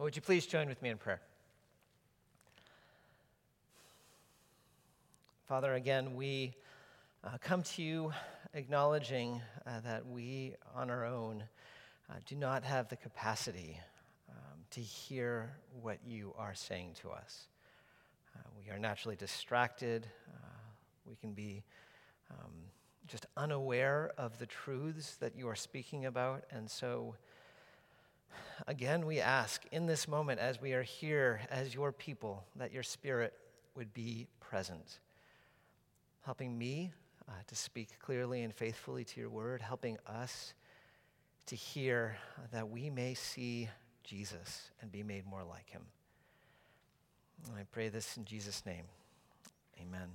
Well, would you please join with me in prayer? Father, again, we uh, come to you acknowledging uh, that we on our own uh, do not have the capacity um, to hear what you are saying to us. Uh, we are naturally distracted. Uh, we can be um, just unaware of the truths that you are speaking about. And so, again, we ask in this moment, as we are here as your people, that your spirit would be present, helping me uh, to speak clearly and faithfully to your word, helping us to hear that we may see Jesus and be made more like him. And I pray this in Jesus' name. Amen.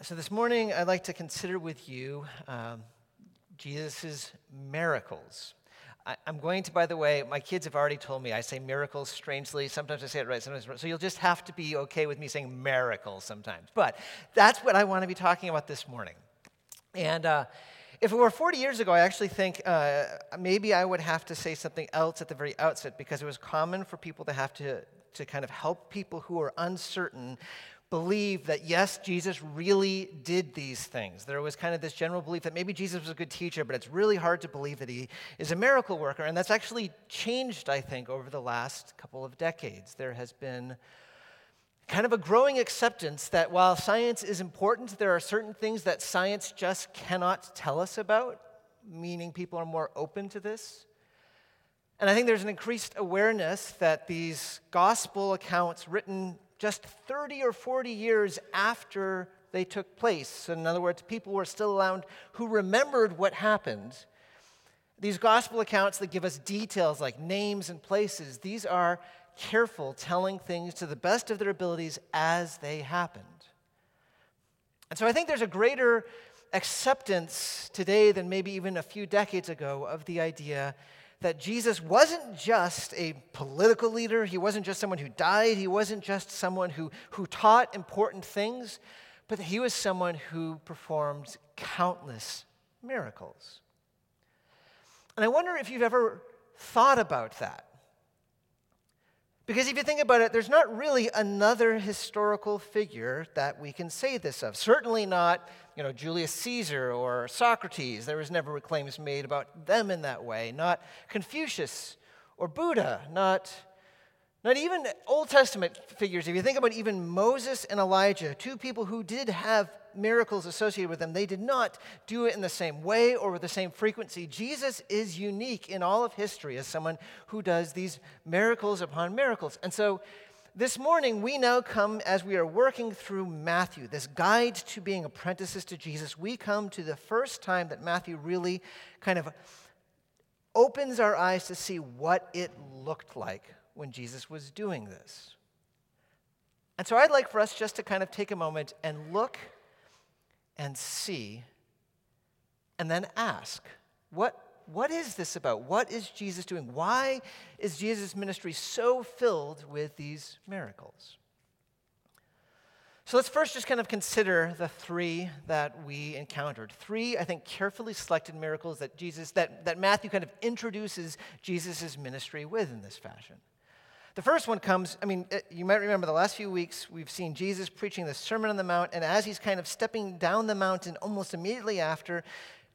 So, this morning, I'd like to consider with you um, Jesus' miracles. I, am going to, by the way, my kids have already told me I say miracles strangely. Sometimes I say it right, sometimes. So you'll just have to be okay with me saying miracles sometimes. But that's what I want to be talking about this morning. And uh, if it were 40 years ago, I actually think uh, maybe I would have to say something else at the very outset because it was common for people to have to, to kind of help people who are uncertain believe that yes, Jesus really did these things. There was kind of this general belief that maybe Jesus was a good teacher, but it's really hard to believe that he is a miracle worker. And that's actually changed, I think, over the last couple of decades. There has been kind of a growing acceptance that while science is important, there are certain things that science just cannot tell us about, meaning people are more open to this. And I think there's an increased awareness that these gospel accounts written just 30 or 40 years after they took place. In other words, people were still around who remembered what happened. These gospel accounts that give us details like names and places, these are careful telling things to the best of their abilities as they happened. And so I think there's a greater acceptance today than maybe even a few decades ago of the idea that Jesus wasn't just a political leader, he wasn't just someone who died, he wasn't just someone who, who taught important things, but he was someone who performed countless miracles. And I wonder if you've ever thought about that. Because if you think about it, there's not really another historical figure that we can say this of. Certainly not, you know, Julius Caesar or Socrates. There was never claims made about them in that way. Not Confucius or Buddha. Not, not even Old Testament figures. If you think about even Moses and Elijah, two people who did have miracles associated with them, they did not do it in the same way or with the same frequency. Jesus is unique in all of history as someone who does these miracles upon miracles. And so this morning, we now come as we are working through Matthew, this guide to being apprentices to Jesus. We come to the first time that Matthew really kind of opens our eyes to see what it looked like when Jesus was doing this. And so I'd like for us just to kind of take a moment and look and see and then ask what, what is this about? What is Jesus doing? Why is Jesus' ministry so filled with these miracles? So let's first just kind of consider the three that we encountered. Three, I think, carefully selected miracles that Jesus, that, that Matthew kind of introduces Jesus' ministry with in this fashion. The first one comes, I mean, you might remember the last few weeks we've seen Jesus preaching the Sermon on the Mount, and as he's kind of stepping down the mountain, almost immediately after,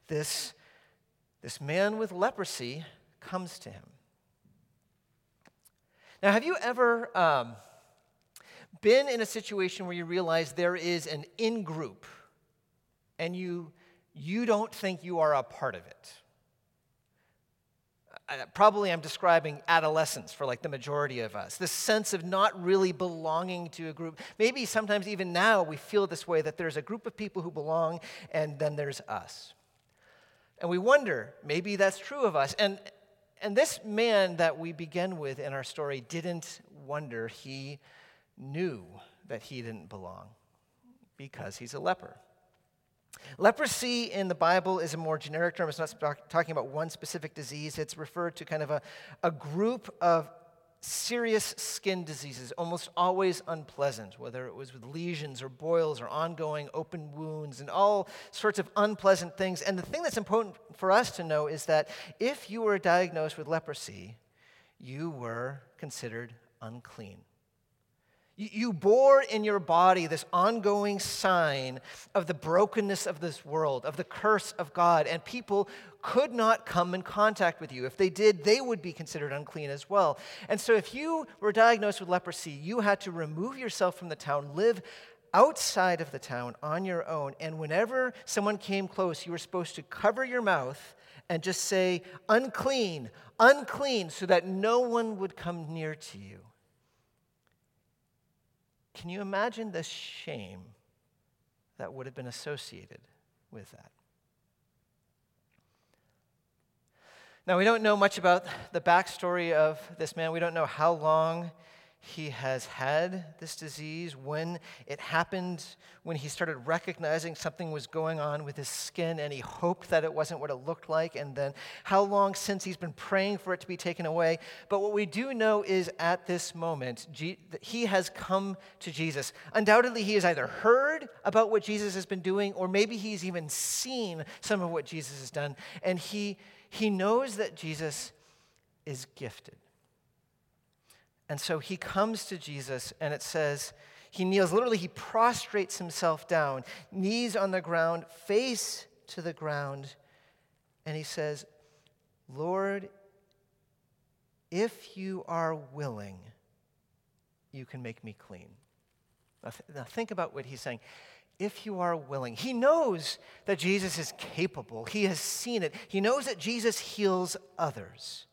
this, this man with leprosy comes to him. Now, have you ever um, been in a situation where you realize there is an in group and you, you don't think you are a part of it? Probably I'm describing adolescence for like the majority of us. This sense of not really belonging to a group. Maybe sometimes even now we feel this way that there's a group of people who belong and then there's us. And we wonder, maybe that's true of us. And, and this man that we begin with in our story didn't wonder. He knew that he didn't belong because he's a leper. Leprosy in the Bible is a more generic term. It's not talking about one specific disease, it's referred to kind of a, a group of serious skin diseases, almost always unpleasant, whether it was with lesions or boils or ongoing open wounds and all sorts of unpleasant things. And the thing that's important for us to know is that if you were diagnosed with leprosy, you were considered unclean. You bore in your body this ongoing sign of the brokenness of this world, of the curse of God, and people could not come in contact with you. If they did, they would be considered unclean as well. And so, if you were diagnosed with leprosy, you had to remove yourself from the town, live outside of the town on your own, and whenever someone came close, you were supposed to cover your mouth and just say, unclean, unclean, so that no one would come near to you. Can you imagine the shame that would have been associated with that? Now, we don't know much about the backstory of this man. We don't know how long he has had this disease, when it happened, when he started recognizing something was going on with his skin and he hoped that it wasn't what it looked like, and then how long since he's been praying for it to be taken away. But what we do know is at this moment, he has come to Jesus. Undoubtedly, he has either heard about what Jesus has been doing, or maybe he's even seen some of what Jesus has done, and he, he knows that Jesus is gifted. And so he comes to Jesus, and it says, he kneels, literally, he prostrates himself down, knees on the ground, face to the ground, and he says, Lord, if you are willing, you can make me clean. Now, th- now, think about what he's saying. If you are willing, he knows that Jesus is capable. He has seen it. He knows that Jesus heals others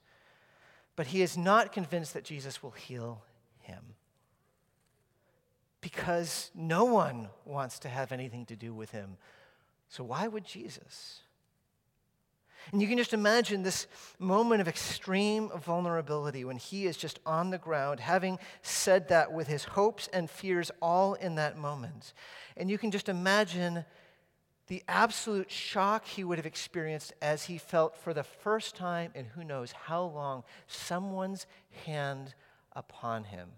but he is not convinced that Jesus will heal him. Because no one wants to have anything to do with him. So, why would Jesus? And you can just imagine this moment of extreme vulnerability when he is just on the ground, having said that with his hopes and fears all in that moment. And you can just imagine the absolute shock he would have experienced as he felt for the first time in who knows how long someone's hand upon him.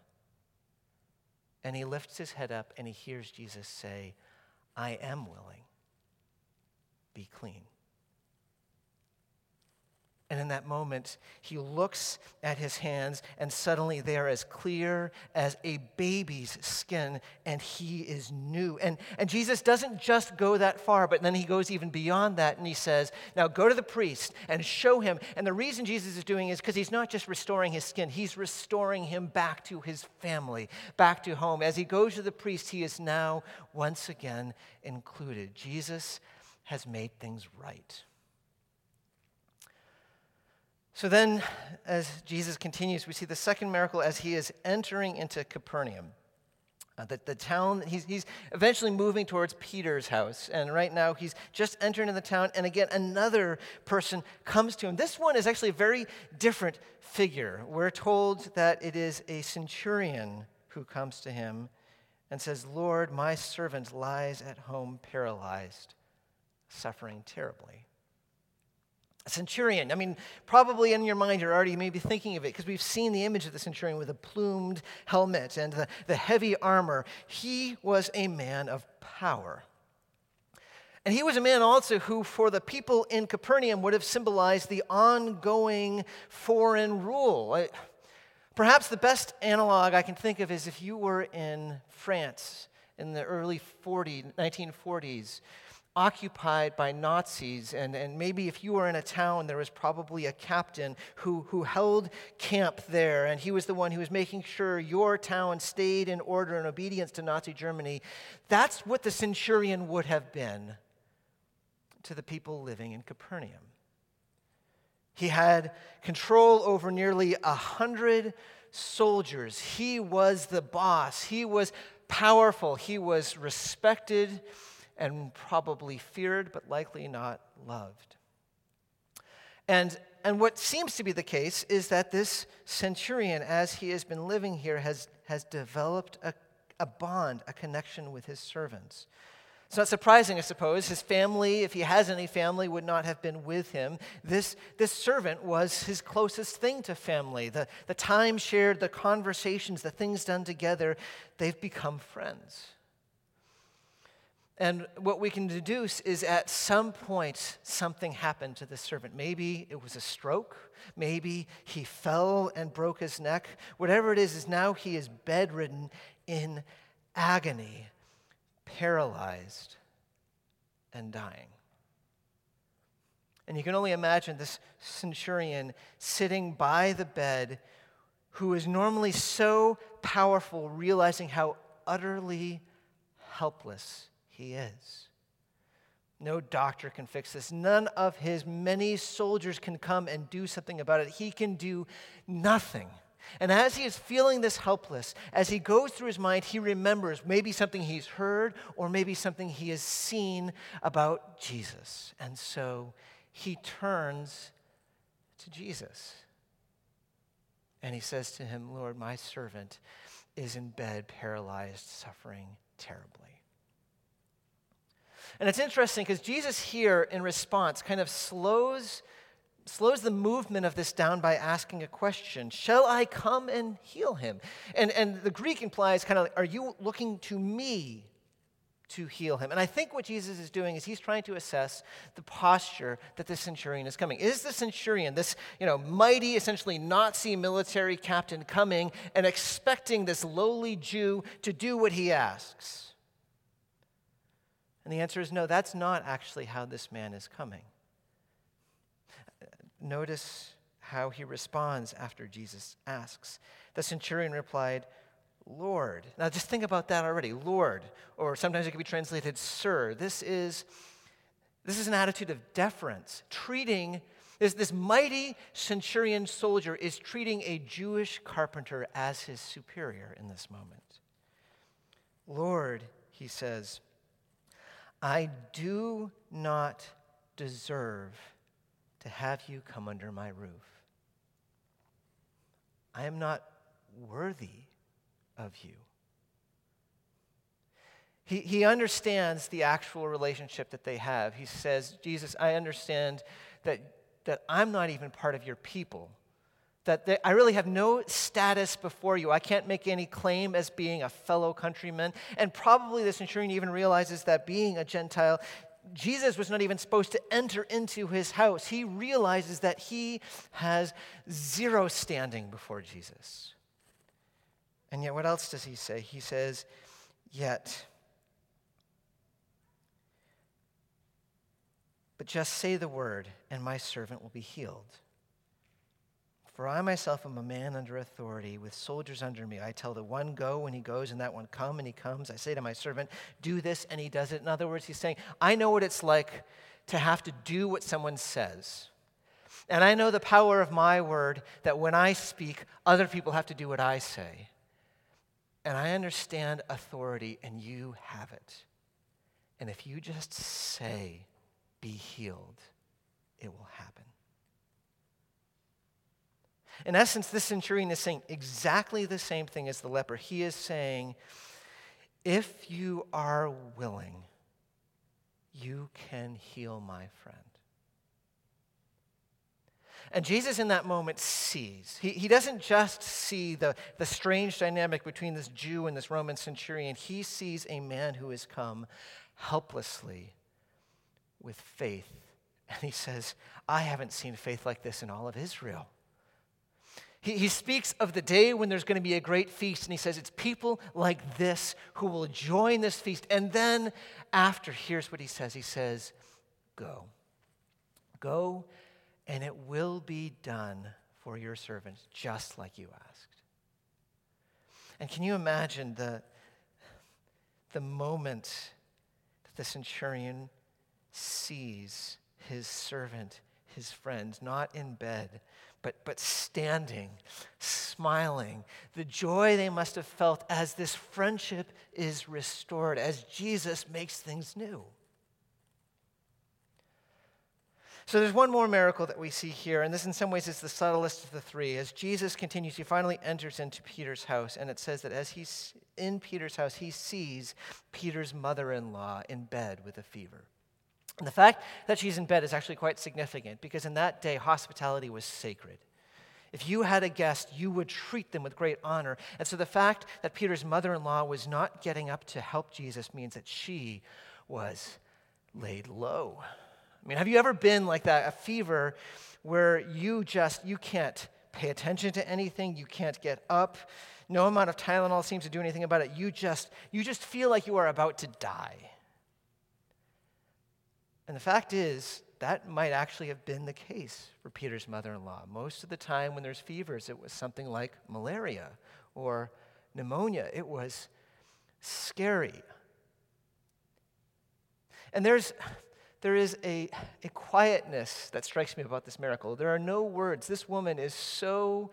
And he lifts his head up and he hears Jesus say, I am willing. Be clean. And in that moment, he looks at his hands, and suddenly they are as clear as a baby's skin, and he is new. And, and Jesus doesn't just go that far, but then he goes even beyond that, and he says, Now go to the priest and show him. And the reason Jesus is doing is because he's not just restoring his skin, he's restoring him back to his family, back to home. As he goes to the priest, he is now once again included. Jesus has made things right. So then, as Jesus continues, we see the second miracle as he is entering into Capernaum. Uh, the, the town, he's, he's eventually moving towards Peter's house. And right now, he's just entering in the town. And again, another person comes to him. This one is actually a very different figure. We're told that it is a centurion who comes to him and says, Lord, my servant lies at home paralyzed, suffering terribly. A centurion. I mean, probably in your mind, you're already maybe thinking of it because we've seen the image of the centurion with a plumed helmet and the, the heavy armor. He was a man of power. And he was a man also who, for the people in Capernaum, would have symbolized the ongoing foreign rule. Perhaps the best analog I can think of is if you were in France in the early 40, 1940s occupied by Nazis, and, and maybe if you were in a town, there was probably a captain who, who held camp there, and he was the one who was making sure your town stayed in order and obedience to Nazi Germany. That's what the centurion would have been to the people living in Capernaum. He had control over nearly a hundred soldiers. He was the boss. He was powerful. He was respected and probably feared, but likely not loved. And, and what seems to be the case is that this centurion, as he has been living here, has, has developed a, a bond, a connection with his servants. It's not surprising, I suppose. His family, if he has any family, would not have been with him. This, this servant was his closest thing to family. The, the time shared, the conversations, the things done together, they've become friends. And what we can deduce is at some point something happened to the servant. Maybe it was a stroke. Maybe he fell and broke his neck. Whatever it is, is now he is bedridden in agony, paralyzed, and dying. And you can only imagine this centurion sitting by the bed who is normally so powerful, realizing how utterly helpless he is. No doctor can fix this. None of his many soldiers can come and do something about it. He can do nothing. And as he is feeling this helpless, as he goes through his mind, he remembers maybe something he's heard or maybe something he has seen about Jesus. And so he turns to Jesus. And he says to him, Lord, my servant is in bed, paralyzed, suffering terribly. And it's interesting because Jesus here, in response, kind of slows, slows the movement of this down by asking a question Shall I come and heal him? And, and the Greek implies kind of, like, Are you looking to me to heal him? And I think what Jesus is doing is he's trying to assess the posture that the centurion is coming. Is the centurion, this you know, mighty, essentially Nazi military captain, coming and expecting this lowly Jew to do what he asks? And the answer is no, that's not actually how this man is coming. Notice how he responds after Jesus asks. The centurion replied, Lord. Now just think about that already. Lord, or sometimes it can be translated sir. This is, this is an attitude of deference, treating this, this mighty centurion soldier is treating a Jewish carpenter as his superior in this moment. Lord, he says, I do not deserve to have you come under my roof. I am not worthy of you. He, he understands the actual relationship that they have. He says, Jesus, I understand that, that I'm not even part of your people that they, I really have no status before you. I can't make any claim as being a fellow countryman. And probably the centurion even realizes that being a Gentile, Jesus was not even supposed to enter into his house. He realizes that he has zero standing before Jesus. And yet, what else does he say? He says, Yet, but just say the word, and my servant will be healed. For I myself am a man under authority, with soldiers under me. I tell the one, go, and he goes, and that one, come, and he comes. I say to my servant, do this, and he does it. In other words, he's saying, I know what it's like to have to do what someone says. And I know the power of my word that when I speak, other people have to do what I say. And I understand authority, and you have it. And if you just say, be healed, it will happen. In essence, this centurion is saying exactly the same thing as the leper. He is saying, if you are willing, you can heal my friend. And Jesus, in that moment, sees. He, he doesn't just see the, the strange dynamic between this Jew and this Roman centurion. He sees a man who has come helplessly with faith. And he says, I haven't seen faith like this in all of Israel. He, he speaks of the day when there's going to be a great feast, and he says it's people like this who will join this feast. And then, after, here's what he says He says, Go. Go, and it will be done for your servants, just like you asked. And can you imagine the, the moment that the centurion sees his servant, his friend, not in bed, but, but standing, smiling, the joy they must have felt as this friendship is restored, as Jesus makes things new. So there's one more miracle that we see here, and this in some ways is the subtlest of the three. As Jesus continues, he finally enters into Peter's house, and it says that as he's in Peter's house, he sees Peter's mother in law in bed with a fever. And the fact that she's in bed is actually quite significant because in that day, hospitality was sacred. If you had a guest, you would treat them with great honor. And so the fact that Peter's mother in law was not getting up to help Jesus means that she was laid low. I mean, have you ever been like that, a fever where you just, you can't pay attention to anything, you can't get up, no amount of Tylenol seems to do anything about it. You just, you just feel like you are about to die. And the fact is, that might actually have been the case for Peter's mother in law. Most of the time, when there's fevers, it was something like malaria or pneumonia. It was scary. And there's, there is a, a quietness that strikes me about this miracle. There are no words. This woman is so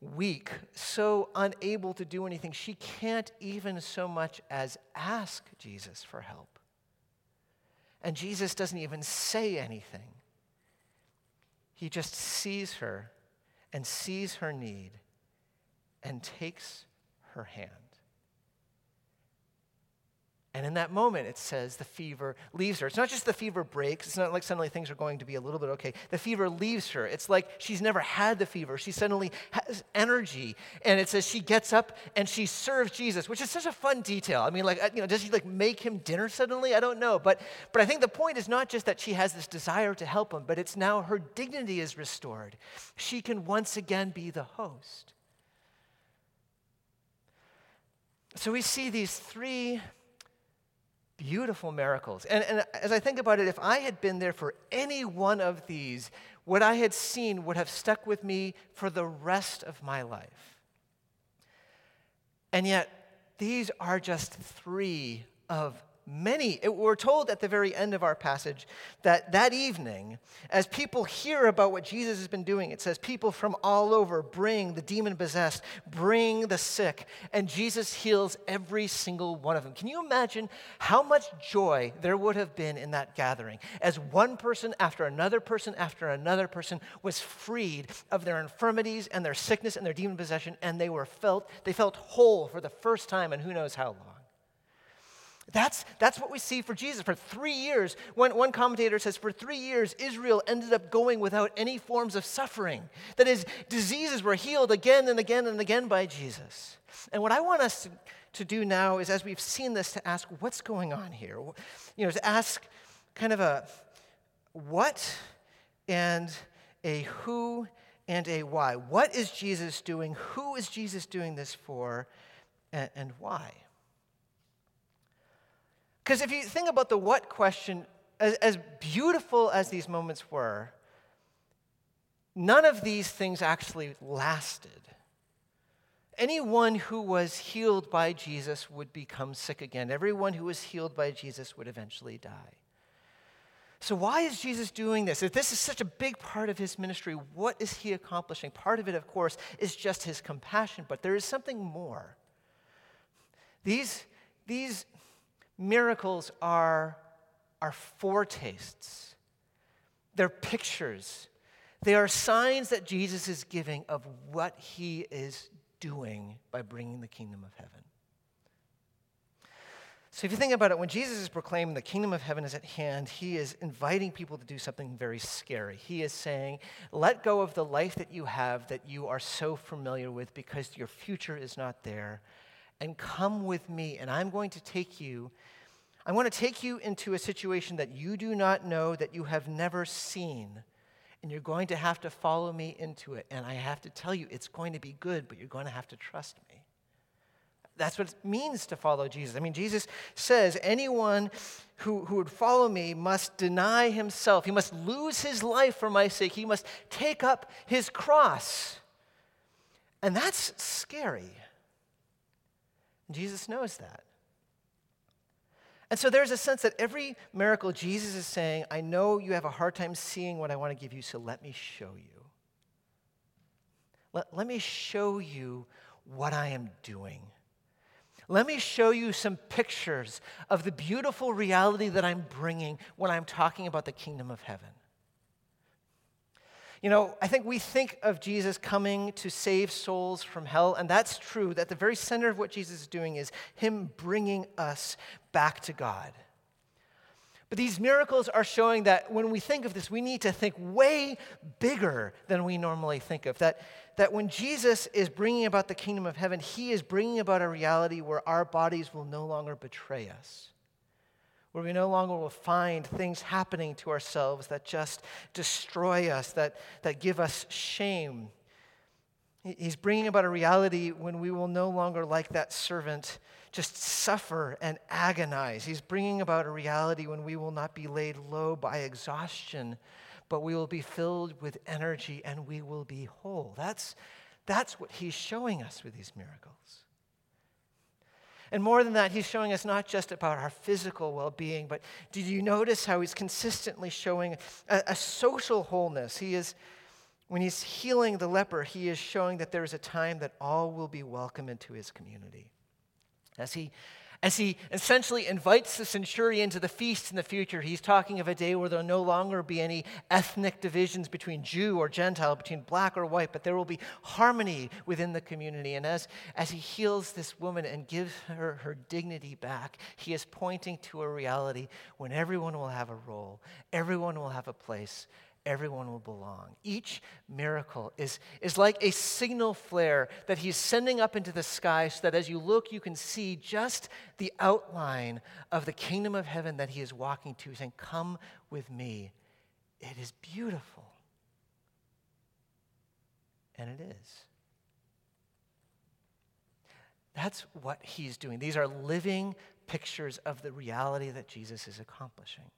weak, so unable to do anything. She can't even so much as ask Jesus for help. And Jesus doesn't even say anything. He just sees her and sees her need and takes her hand. And in that moment, it says the fever leaves her. It's not just the fever breaks. It's not like suddenly things are going to be a little bit okay. The fever leaves her. It's like she's never had the fever. She suddenly has energy. And it says she gets up and she serves Jesus, which is such a fun detail. I mean, like, uh, you know, does she like make him dinner suddenly? I don't know. But, but I think the point is not just that she has this desire to help him, but it's now her dignity is restored. She can once again be the host. So we see these three beautiful miracles. And, and as I think about it, if I had been there for any one of these, what I had seen would have stuck with me for the rest of my life. And yet, these are just three of many. It, we're told at the very end of our passage that that evening, as people hear about what Jesus has been doing, it says people from all over bring the demon possessed, bring the sick, and Jesus heals every single one of them. Can you imagine how much joy there would have been in that gathering as one person after another person after another person was freed of their infirmities and their sickness and their demon possession, and they were felt, they felt whole for the first time in who knows how long. That's, that's what we see for Jesus. For three years, one, one commentator says, for three years, Israel ended up going without any forms of suffering. That is, diseases were healed again and again and again by Jesus. And what I want us to, to do now is, as we've seen this, to ask what's going on here. You know, to ask kind of a what and a who and a why. What is Jesus doing? Who is Jesus doing this for? and, and why? Because if you think about the what question, as, as beautiful as these moments were, none of these things actually lasted. Anyone who was healed by Jesus would become sick again. Everyone who was healed by Jesus would eventually die. So, why is Jesus doing this? If this is such a big part of his ministry, what is he accomplishing? Part of it, of course, is just his compassion, but there is something more. These, these miracles are, are foretastes, they're pictures, they are signs that Jesus is giving of what he is doing by bringing the kingdom of heaven. So, if you think about it, when Jesus is proclaiming the kingdom of heaven is at hand, he is inviting people to do something very scary. He is saying, Let go of the life that you have that you are so familiar with because your future is not there and come with me, and I'm going to take you. I want to take you into a situation that you do not know, that you have never seen. And you're going to have to follow me into it. And I have to tell you, it's going to be good, but you're going to have to trust me. That's what it means to follow Jesus. I mean, Jesus says anyone who, who would follow me must deny himself. He must lose his life for my sake. He must take up his cross. And that's scary. Jesus knows that. And so there's a sense that every miracle, Jesus is saying, I know you have a hard time seeing what I want to give you, so let me show you. Let, let me show you what I am doing. Let me show you some pictures of the beautiful reality that I'm bringing when I'm talking about the kingdom of heaven. You know, I think we think of Jesus coming to save souls from hell, and that's true. That the very center of what Jesus is doing is Him bringing us back to God. But these miracles are showing that when we think of this, we need to think way bigger than we normally think of. That, that when Jesus is bringing about the kingdom of heaven, He is bringing about a reality where our bodies will no longer betray us, where we no longer will find things happening to ourselves that just destroy us, that, that give us shame. He's bringing about a reality when we will no longer, like that servant, just suffer and agonize. He's bringing about a reality when we will not be laid low by exhaustion, but we will be filled with energy and we will be whole. That's, that's what he's showing us with these miracles. And more than that, he's showing us not just about our physical well being, but did you notice how he's consistently showing a, a, social wholeness? He is, when he's healing the leper, he is showing that there is a time that all will be welcome into his community. As he as he essentially invites the centurion to the feast in the future, he's talking of a day where there'll no longer be any ethnic divisions between Jew or Gentile, between black or white, but there will be harmony within the community. And as, as he heals this woman and gives her her dignity back, he is pointing to a reality when everyone will have a role, everyone will have a place, everyone will belong. Each miracle is, is like a signal flare that he's sending up into the sky so that as you look, you can see just the outline of the kingdom of heaven that he is walking to, saying, Come with me. It is beautiful. And it is. That's what he's doing. These are living pictures of the reality that Jesus is accomplishing.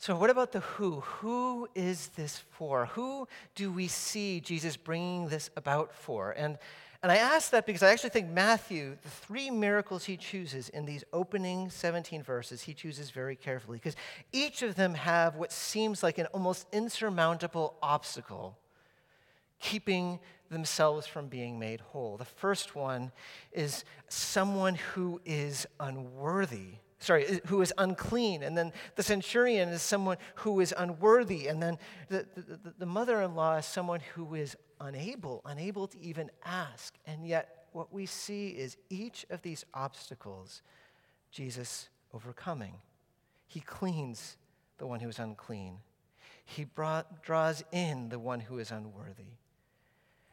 So, what about the who? Who is this for? Who do we see Jesus bringing this about for? And, and I ask that because I actually think Matthew, the three miracles he chooses in these opening 17 verses, he chooses very carefully because each of them have what seems like an almost insurmountable obstacle keeping themselves from being made whole. The first one is someone who is unworthy sorry, who is unclean. And then the centurion is someone who is unworthy. And then the, the, the mother in law is someone who is unable, unable to even ask. And yet, what we see is each of these obstacles, Jesus overcoming. He cleans the one who is unclean, he brought, draws in the one who is unworthy,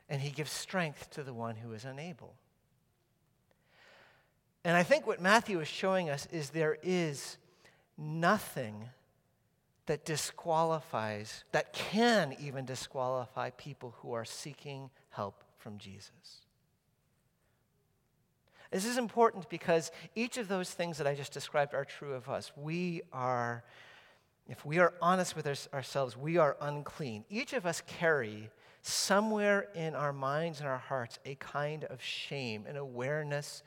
and he gives strength to the one who is unable. And I think what Matthew is showing us is there is nothing that disqualifies, that can even disqualify people who are seeking help from Jesus. This is important because each of those things that I just described are true of us. We are, if we are honest with ourselves, we are unclean. Each of us carry somewhere in our minds and our hearts a kind of shame, an awareness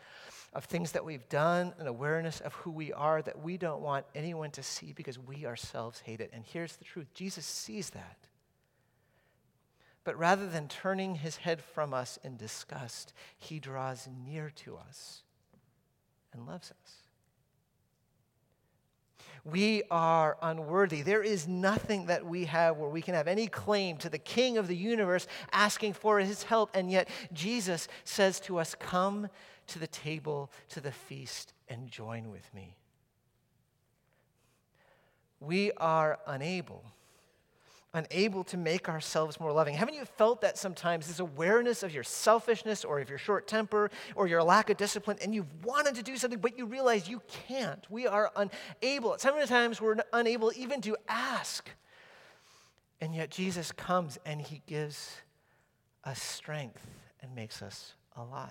of things that we've done, an awareness of who we are that we don't want anyone to see because we ourselves hate it. And here's the truth Jesus sees that. But rather than turning his head from us in disgust, he draws near to us and loves us. We are unworthy. There is nothing that we have where we can have any claim to the King of the universe asking for his help. And yet, Jesus says to us, Come to the table, to the feast, and join with me. We are unable, unable to make ourselves more loving. Haven't you felt that sometimes, this awareness of your selfishness or of your short temper or your lack of discipline, and you've wanted to do something, but you realize you can't? We are unable. Sometimes we're unable even to ask. And yet Jesus comes and he gives us strength and makes us alive.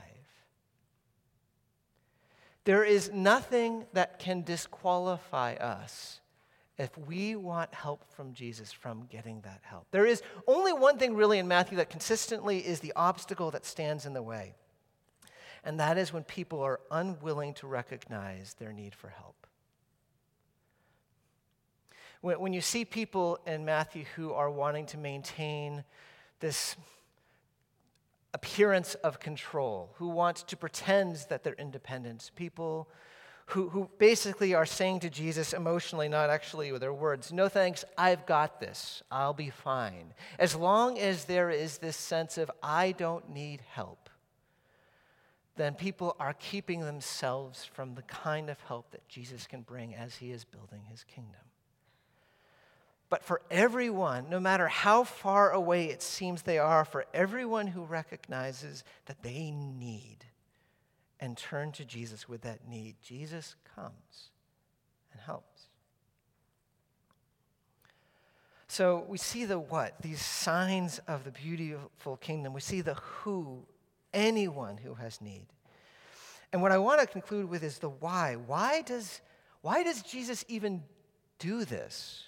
There is nothing that can disqualify us if we want help from Jesus from getting that help. There is only one thing really in Matthew that consistently is the obstacle that stands in the way, and that is when people are unwilling to recognize their need for help. When, you see people in Matthew who are wanting to maintain this appearance of control, who want to pretend that they're independent, people who, who basically are saying to Jesus emotionally, not actually with their words, No thanks, I've got this, I'll be fine. As long as there is this sense of, I don't need help, then people are keeping themselves from the kind of help that Jesus can bring as he is building his kingdom. But for everyone, no matter how far away it seems they are, for everyone who recognizes that they need and turn to Jesus with that need, Jesus comes and helps. So we see the what? These signs of the beautiful kingdom. We see the who, anyone who has need. And what I want to conclude with is the why. Why does, why does Jesus even do this?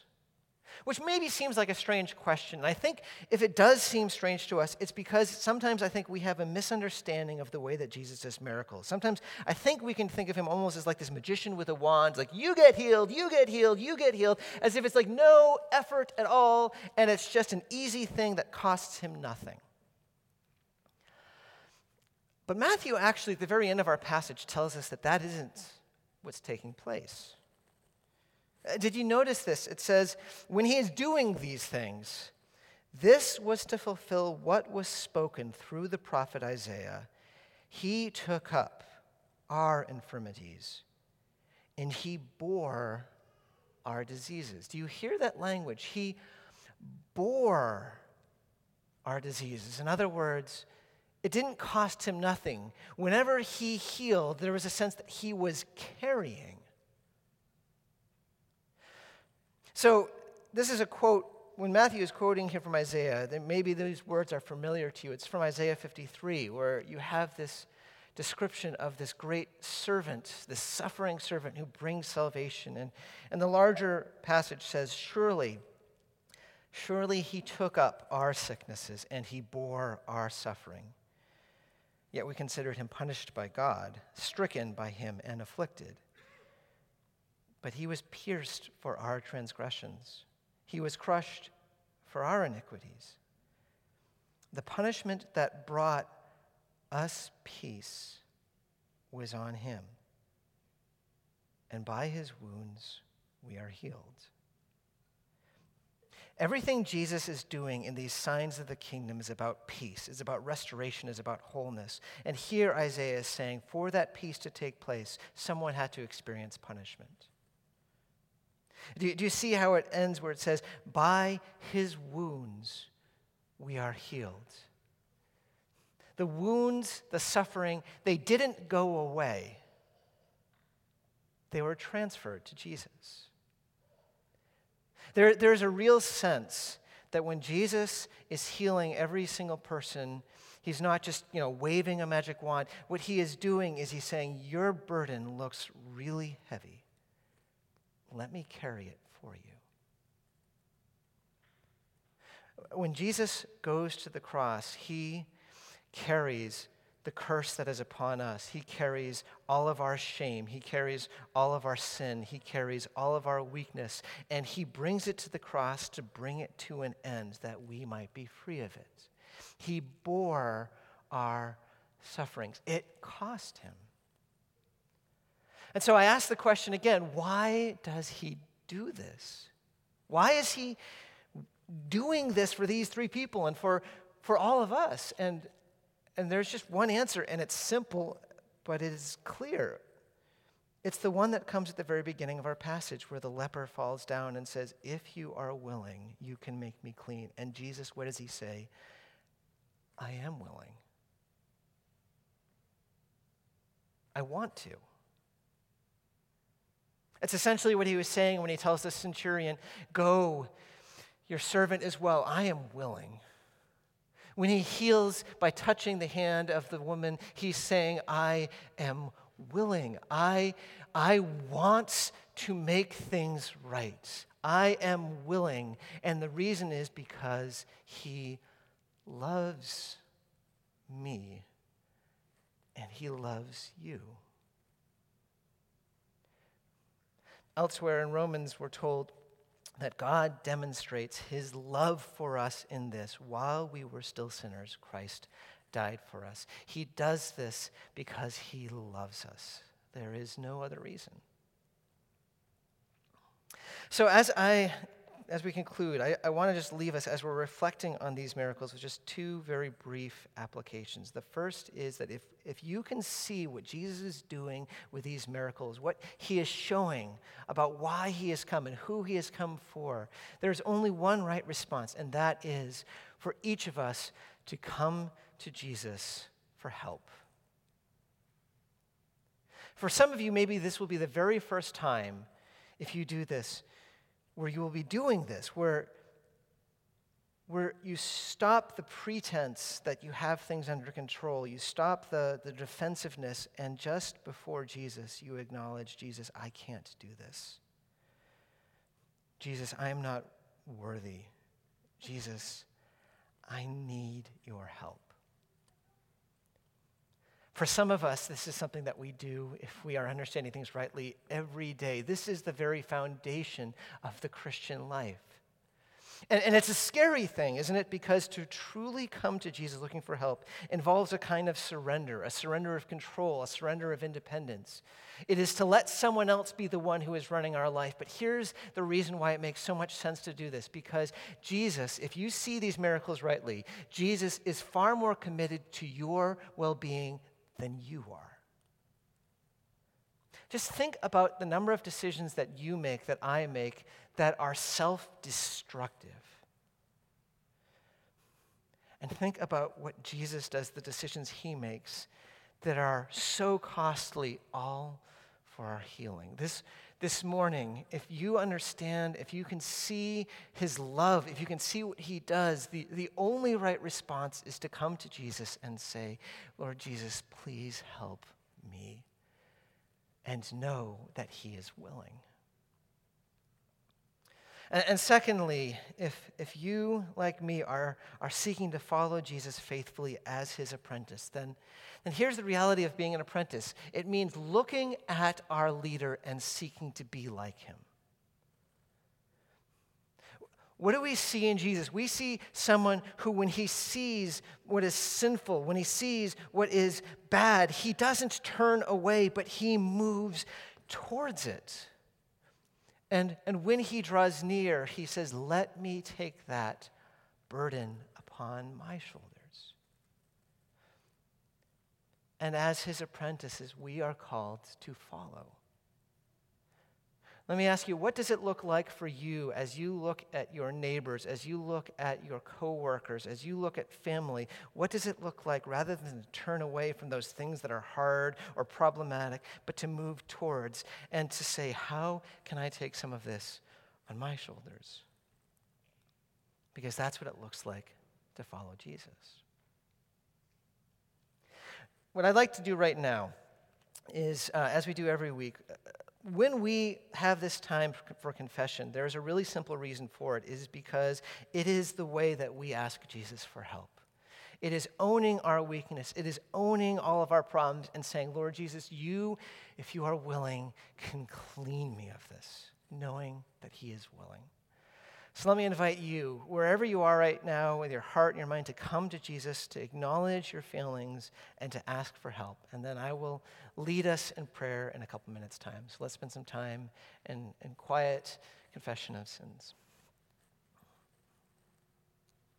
Which maybe seems like a strange question. And I think if it does seem strange to us, it's because sometimes I think we have a misunderstanding of the way that Jesus does miracles. Sometimes I think we can think of him almost as like this magician with a wand, like, you get healed, you get healed, you get healed, as if it's like no effort at all, and it's just an easy thing that costs him nothing. But Matthew actually, at the very end of our passage, tells us that that isn't what's taking place. Uh, did you notice this? It says, when he is doing these things, this was to fulfill what was spoken through the prophet Isaiah. He took up our infirmities and he bore our diseases. Do you hear that language? He bore our diseases. In other words, it didn't cost him nothing. Whenever he healed, there was a sense that he was carrying So, this is a quote, when Matthew is quoting here from Isaiah, maybe these words are familiar to you. It's from Isaiah 53, where you have this description of this great servant, this suffering servant who brings salvation. And, and the larger passage says, Surely, surely he took up our sicknesses and he bore our suffering. Yet we considered him punished by God, stricken by him, and afflicted. But he was pierced for our transgressions, he was crushed for our iniquities. The punishment that brought us peace was on him, and by his wounds we are healed. Everything Jesus is doing in these signs of the kingdom is about peace, is about restoration, is about wholeness. And here Isaiah is saying, for that peace to take place, someone had to experience punishment. Do you, do you see how it ends where it says, By his wounds we are healed? The wounds, the suffering, they didn't go away, they were transferred to Jesus. There, there's a real sense that when Jesus is healing every single person, he's not just you know waving a magic wand. What he is doing is he's saying, Your burden looks really heavy. Let me carry it for you. When Jesus goes to the cross, he carries the curse that is upon us. He carries all of our shame. He carries all of our sin. He carries all of our weakness. And he brings it to the cross to bring it to an end that we might be free of it. He bore our sufferings. It cost him. And so I ask the question again why does he do this? Why is he doing this for these three people and for, for all of us? And, and there's just one answer, and it's simple, but it is clear. It's the one that comes at the very beginning of our passage where the leper falls down and says, If you are willing, you can make me clean. And Jesus, what does he say? I am willing. I want to. It's essentially what he was saying when he tells the centurion, Go, your servant is well. I am willing. When he heals by touching the hand of the woman, he's saying, I am willing. I, I want to make things right. I am willing. And the reason is because he loves me and he loves you. Elsewhere in Romans, we're told that God demonstrates his love for us in this. While we were still sinners, Christ died for us. He does this because he loves us. There is no other reason. So, as I as we conclude, I, I want to just leave us as we're reflecting on these miracles with just two very brief applications. The first is that if, if you can see what Jesus is doing with these miracles, what he is showing about why he has come and who he has come for, there's only one right response, and that is for each of us to come to Jesus for help. For some of you, maybe this will be the very first time if you do this, where you will be doing this, where, where you stop the pretense that you have things under control, you stop the, the defensiveness, and just before Jesus, you acknowledge, Jesus, I can't do this. Jesus, I am not worthy. Jesus, I need your help. For some of us, this is something that we do, if we are understanding things rightly, every day. This is the very foundation of the Christian life. And, and, it's a scary thing, isn't it? Because to truly come to Jesus looking for help involves a kind of surrender, a surrender of control, a surrender of independence. It is to let someone else be the one who is running our life. But here's the reason why it makes so much sense to do this because Jesus, if you see these miracles rightly, Jesus is far more committed to your well being than you are. Just think about the number of decisions that you make, that I make, that are self destructive. And think about what Jesus does, the decisions he makes that are so costly, all for our healing. This, this morning, if you understand, if you can see his love, if you can see what he does, the, the only right response is to come to Jesus and say, Lord Jesus, please help me. And know that he is willing. And, and, secondly, if, if you, like me, are, are seeking to follow Jesus faithfully as his apprentice, then and here's the reality of being an apprentice it means looking at our leader and seeking to be like him. What do we see in Jesus? We see someone who, when he sees what is sinful, when he sees what is bad, he doesn't turn away, but he moves towards it. And, and when he draws near, he says, Let me take that burden upon my shoulders. And as his apprentices, we are called to follow. Let me ask you, what does it look like for you as you look at your neighbors, as you look at your coworkers, as you look at family? What does it look like rather than to turn away from those things that are hard or problematic, but to move towards and to say, how can I take some of this on my shoulders? Because that's what it looks like to follow Jesus. What I'd like to do right now is, uh, as we do every week, when we have this time for confession, there's a really simple reason for it, is because it is the way that we ask Jesus for help. It is owning our weakness. It is owning all of our problems and saying, Lord Jesus, you, if you are willing, can clean me of this, knowing that He is willing. So let me invite you, wherever you are right now, with your heart and your mind, to come to Jesus, to acknowledge your feelings, and to ask for help. And then I will lead us in prayer in a couple minutes' time. So let's spend some time in, in quiet confession of sins.